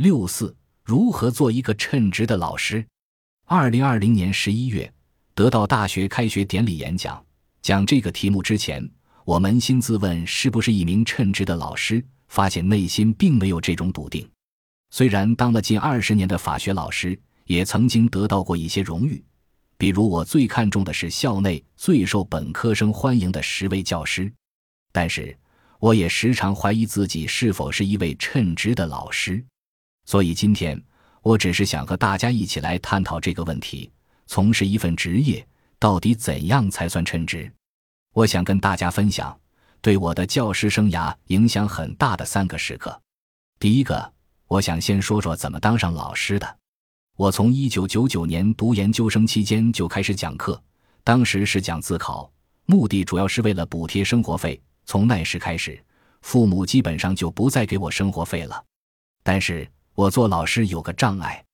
六四如何做一个称职的老师？二零二零年十一月，得到大学开学典礼演讲。讲这个题目之前，我扪心自问是不是一名称职的老师，发现内心并没有这种笃定。虽然当了近二十年的法学老师，也曾经得到过一些荣誉，比如我最看重的是校内最受本科生欢迎的十位教师，但是我也时常怀疑自己是否是一位称职的老师。所以今天，我只是想和大家一起来探讨这个问题：从事一份职业，到底怎样才算称职？我想跟大家分享对我的教师生涯影响很大的三个时刻。第一个，我想先说说怎么当上老师的。我从一九九九年读研究生期间就开始讲课，当时是讲自考，目的主要是为了补贴生活费。从那时开始，父母基本上就不再给我生活费了。但是，我做老师有个障碍，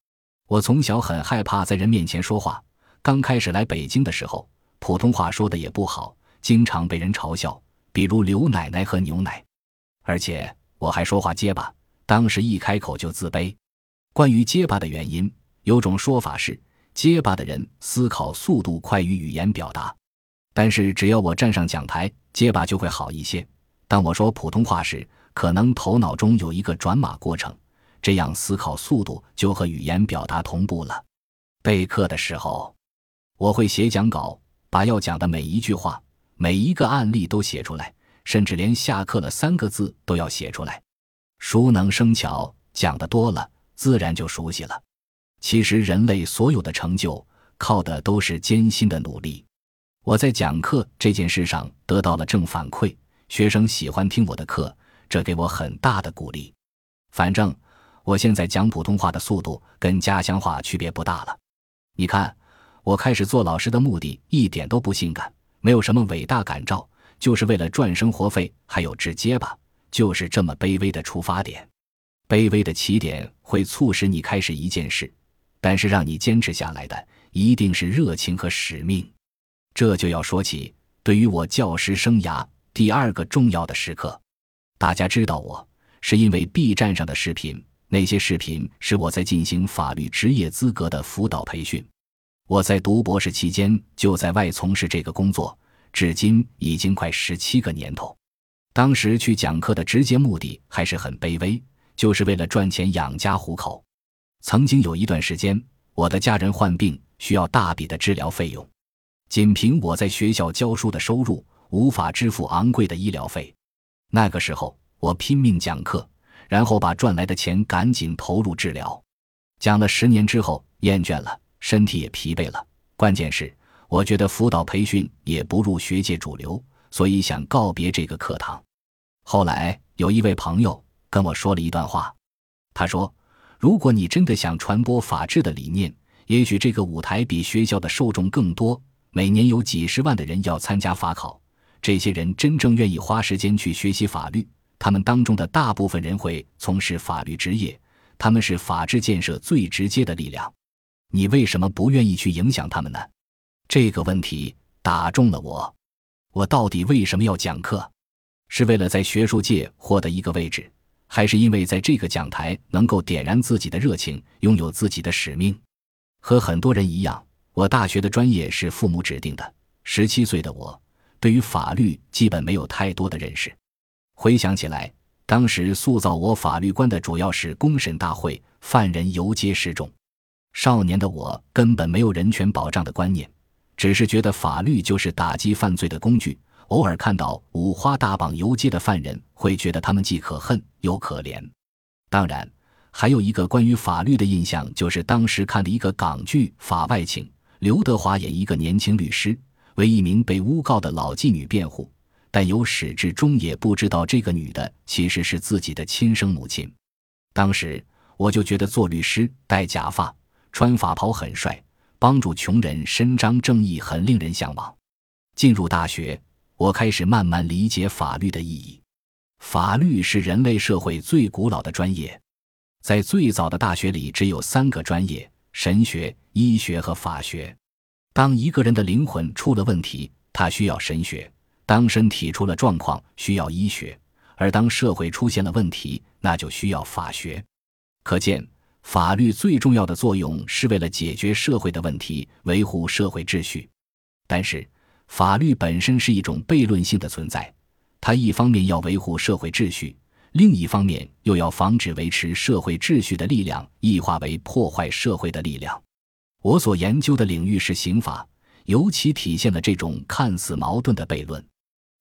我从小很害怕在人面前说话。刚开始来北京的时候，普通话说的也不好，经常被人嘲笑，比如刘奶奶和牛奶。而且我还说话结巴，当时一开口就自卑。关于结巴的原因，有种说法是结巴的人思考速度快于语言表达。但是只要我站上讲台，结巴就会好一些。当我说普通话时，可能头脑中有一个转码过程。这样思考速度就和语言表达同步了。备课的时候，我会写讲稿，把要讲的每一句话、每一个案例都写出来，甚至连下课了三个字都要写出来。熟能生巧，讲的多了，自然就熟悉了。其实人类所有的成就，靠的都是艰辛的努力。我在讲课这件事上得到了正反馈，学生喜欢听我的课，这给我很大的鼓励。反正。我现在讲普通话的速度跟家乡话区别不大了。你看，我开始做老师的目的一点都不性感，没有什么伟大感召，就是为了赚生活费，还有治结巴，就是这么卑微的出发点。卑微的起点会促使你开始一件事，但是让你坚持下来的一定是热情和使命。这就要说起对于我教师生涯第二个重要的时刻。大家知道我是因为 B 站上的视频。那些视频是我在进行法律职业资格的辅导培训。我在读博士期间就在外从事这个工作，至今已经快十七个年头。当时去讲课的直接目的还是很卑微，就是为了赚钱养家糊口。曾经有一段时间，我的家人患病，需要大笔的治疗费用，仅凭我在学校教书的收入，无法支付昂贵的医疗费。那个时候，我拼命讲课。然后把赚来的钱赶紧投入治疗，讲了十年之后厌倦了，身体也疲惫了。关键是我觉得辅导培训也不入学界主流，所以想告别这个课堂。后来有一位朋友跟我说了一段话，他说：“如果你真的想传播法治的理念，也许这个舞台比学校的受众更多。每年有几十万的人要参加法考，这些人真正愿意花时间去学习法律。”他们当中的大部分人会从事法律职业，他们是法治建设最直接的力量。你为什么不愿意去影响他们呢？这个问题打中了我。我到底为什么要讲课？是为了在学术界获得一个位置，还是因为在这个讲台能够点燃自己的热情，拥有自己的使命？和很多人一样，我大学的专业是父母指定的。十七岁的我，对于法律基本没有太多的认识。回想起来，当时塑造我法律观的主要是公审大会，犯人游街示众。少年的我根本没有人权保障的观念，只是觉得法律就是打击犯罪的工具。偶尔看到五花大绑游街的犯人，会觉得他们既可恨又可怜。当然，还有一个关于法律的印象，就是当时看的一个港剧《法外情》，刘德华演一个年轻律师，为一名被诬告的老妓女辩护。但由始至终也不知道这个女的其实是自己的亲生母亲。当时我就觉得做律师戴假发、穿法袍很帅，帮助穷人伸张正义很令人向往。进入大学，我开始慢慢理解法律的意义。法律是人类社会最古老的专业，在最早的大学里只有三个专业：神学、医学和法学。当一个人的灵魂出了问题，他需要神学。当身体出了状况，需要医学；而当社会出现了问题，那就需要法学。可见，法律最重要的作用是为了解决社会的问题，维护社会秩序。但是，法律本身是一种悖论性的存在，它一方面要维护社会秩序，另一方面又要防止维持社会秩序的力量异化为破坏社会的力量。我所研究的领域是刑法，尤其体现了这种看似矛盾的悖论。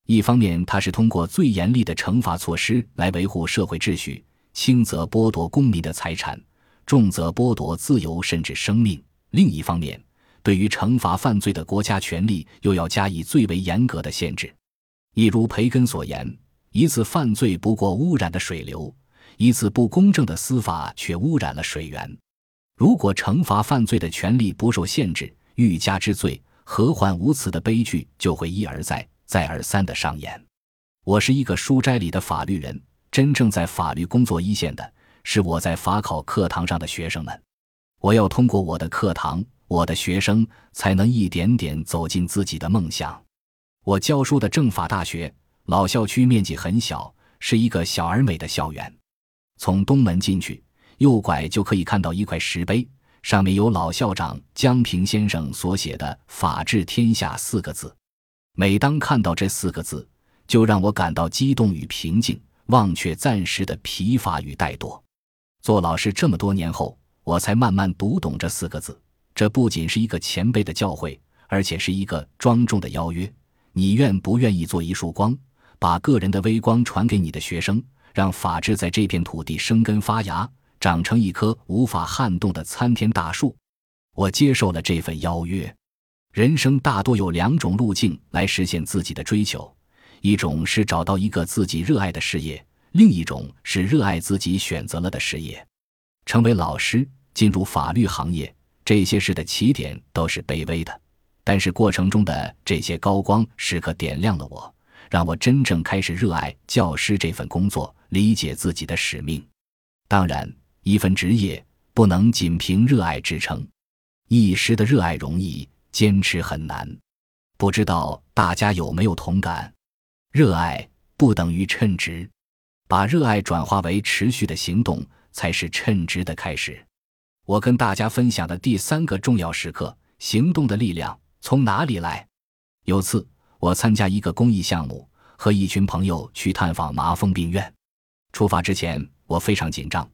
一方面，它是通过最严厉的惩罚措施来维护社会秩序，轻则剥夺公民的财产，重则剥夺自由甚至生命；另一方面，对于惩罚犯罪的国家权力又要加以最为严格的限制。一如培根所言：“一次犯罪不过污染的水流，一次不公正的司法却污染了水源。”如果惩罚犯罪的权利不受限制，欲加之罪，何患无辞的悲剧就会一而再。再而三的上演。我是一个书斋里的法律人，真正在法律工作一线的是我在法考课堂上的学生们。我要通过我的课堂，我的学生才能一点点走进自己的梦想。我教书的政法大学老校区面积很小，是一个小而美的校园。从东门进去，右拐就可以看到一块石碑，上面有老校长江平先生所写的“法治天下”四个字。每当看到这四个字，就让我感到激动与平静，忘却暂时的疲乏与怠惰。做老师这么多年后，我才慢慢读懂这四个字。这不仅是一个前辈的教诲，而且是一个庄重的邀约。你愿不愿意做一束光，把个人的微光传给你的学生，让法治在这片土地生根发芽，长成一棵无法撼动的参天大树？我接受了这份邀约。人生大多有两种路径来实现自己的追求，一种是找到一个自己热爱的事业，另一种是热爱自己选择了的事业。成为老师，进入法律行业，这些事的起点都是卑微的，但是过程中的这些高光时刻点亮了我，让我真正开始热爱教师这份工作，理解自己的使命。当然，一份职业不能仅凭热爱支撑，一时的热爱容易。坚持很难，不知道大家有没有同感？热爱不等于称职，把热爱转化为持续的行动，才是称职的开始。我跟大家分享的第三个重要时刻：行动的力量从哪里来？有次我参加一个公益项目，和一群朋友去探访麻风病院。出发之前，我非常紧张，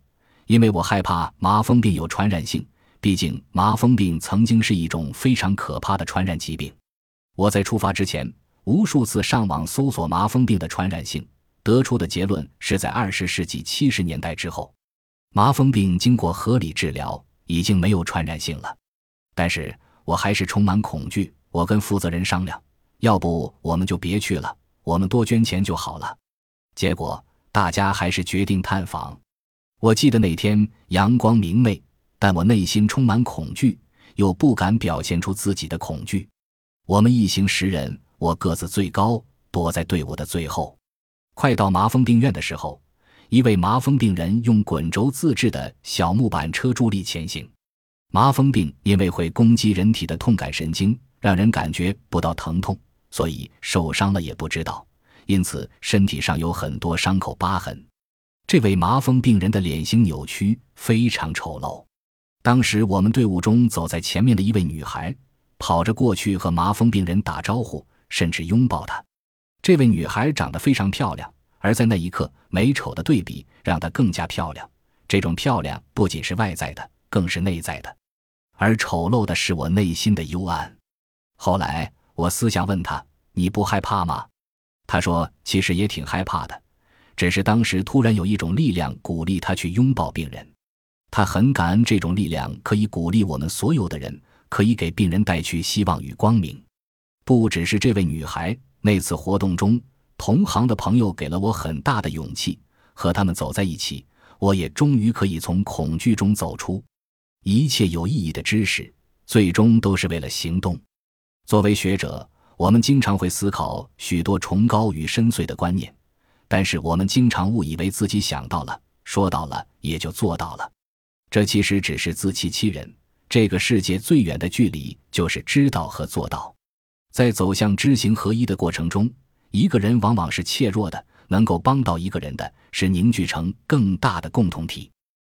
因为我害怕麻风病有传染性。毕竟，麻风病曾经是一种非常可怕的传染疾病。我在出发之前，无数次上网搜索麻风病的传染性，得出的结论是在二十世纪七十年代之后，麻风病经过合理治疗，已经没有传染性了。但是我还是充满恐惧。我跟负责人商量，要不我们就别去了，我们多捐钱就好了。结果大家还是决定探访。我记得那天阳光明媚。但我内心充满恐惧，又不敢表现出自己的恐惧。我们一行十人，我个子最高，躲在队伍的最后。快到麻风病院的时候，一位麻风病人用滚轴自制的小木板车助力前行。麻风病因为会攻击人体的痛感神经，让人感觉不到疼痛，所以受伤了也不知道，因此身体上有很多伤口疤痕。这位麻风病人的脸型扭曲，非常丑陋。当时我们队伍中走在前面的一位女孩，跑着过去和麻风病人打招呼，甚至拥抱他。这位女孩长得非常漂亮，而在那一刻，美丑的对比让她更加漂亮。这种漂亮不仅是外在的，更是内在的。而丑陋的是我内心的幽暗。后来我思想问她：“你不害怕吗？”她说：“其实也挺害怕的，只是当时突然有一种力量鼓励她去拥抱病人。”他很感恩这种力量，可以鼓励我们所有的人，可以给病人带去希望与光明。不只是这位女孩，那次活动中，同行的朋友给了我很大的勇气。和他们走在一起，我也终于可以从恐惧中走出。一切有意义的知识，最终都是为了行动。作为学者，我们经常会思考许多崇高与深邃的观念，但是我们经常误以为自己想到了、说到了，也就做到了。这其实只是自欺欺人。这个世界最远的距离就是知道和做到。在走向知行合一的过程中，一个人往往是怯弱的，能够帮到一个人的是凝聚成更大的共同体。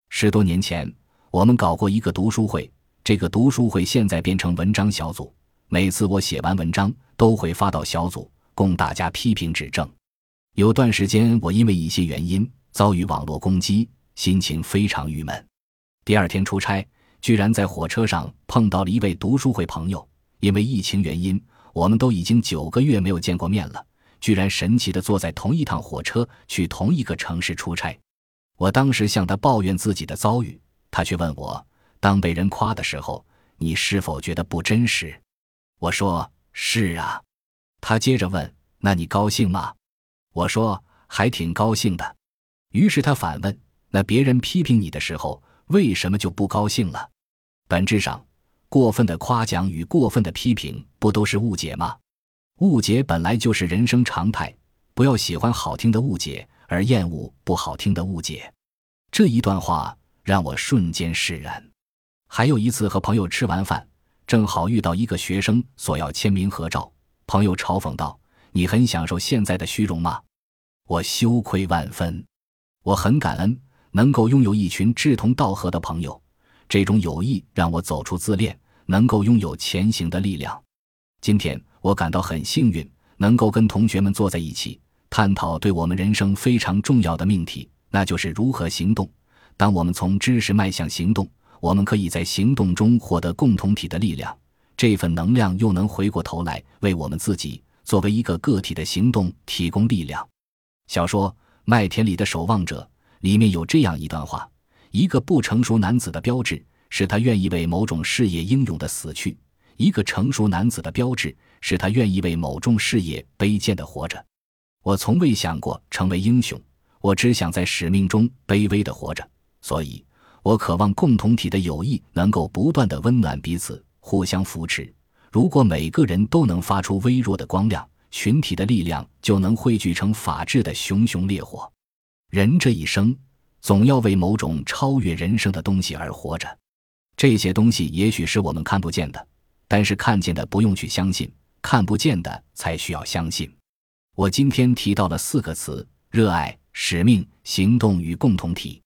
十多年前，我们搞过一个读书会，这个读书会现在变成文章小组。每次我写完文章，都会发到小组，供大家批评指正。有段时间，我因为一些原因遭遇网络攻击，心情非常郁闷。第二天出差，居然在火车上碰到了一位读书会朋友。因为疫情原因，我们都已经九个月没有见过面了，居然神奇的坐在同一趟火车去同一个城市出差。我当时向他抱怨自己的遭遇，他却问我：当被人夸的时候，你是否觉得不真实？我说：是啊。他接着问：那你高兴吗？我说：还挺高兴的。于是他反问：那别人批评你的时候，为什么就不高兴了？本质上，过分的夸奖与过分的批评不都是误解吗？误解本来就是人生常态，不要喜欢好听的误解。而厌恶不好听的误解，这一段话让我瞬间释然。还有一次和朋友吃完饭，正好遇到一个学生索要签名合照，朋友嘲讽道：“你很享受现在的虚荣吗？”我羞愧万分。我很感恩能够拥有一群志同道合的朋友，这种友谊让我走出自恋，能够拥有前行的力量。今天我感到很幸运，能够跟同学们坐在一起。探讨对我们人生非常重要的命题，那就是如何行动。当我们从知识迈向行动，我们可以在行动中获得共同体的力量，这份能量又能回过头来为我们自己作为一个个体的行动提供力量。小说《麦田里的守望者》里面有这样一段话：一个不成熟男子的标志是他愿意为某种事业英勇的死去；一个成熟男子的标志是他愿意为某种事业卑贱的活着。我从未想过成为英雄，我只想在使命中卑微的活着。所以，我渴望共同体的友谊能够不断的温暖彼此，互相扶持。如果每个人都能发出微弱的光亮，群体的力量就能汇聚成法治的熊熊烈火。人这一生，总要为某种超越人生的东西而活着。这些东西也许是我们看不见的，但是看见的不用去相信，看不见的才需要相信。我今天提到了四个词：热爱、使命、行动与共同体。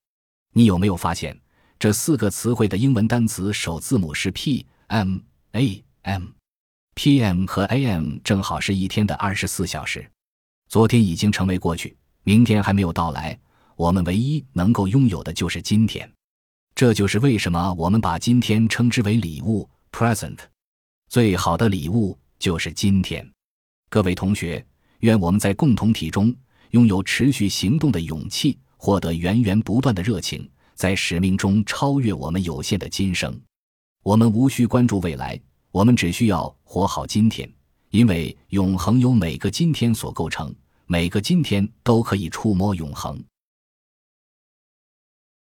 你有没有发现，这四个词汇的英文单词首字母是 P M A M？P M 和 A M 正好是一天的二十四小时。昨天已经成为过去，明天还没有到来。我们唯一能够拥有的就是今天。这就是为什么我们把今天称之为礼物 （present）。最好的礼物就是今天。各位同学。愿我们在共同体中拥有持续行动的勇气，获得源源不断的热情，在使命中超越我们有限的今生。我们无需关注未来，我们只需要活好今天，因为永恒由每个今天所构成，每个今天都可以触摸永恒。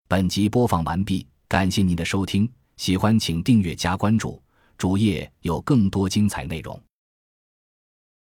本集播放完毕，感谢您的收听，喜欢请订阅加关注，主页有更多精彩内容。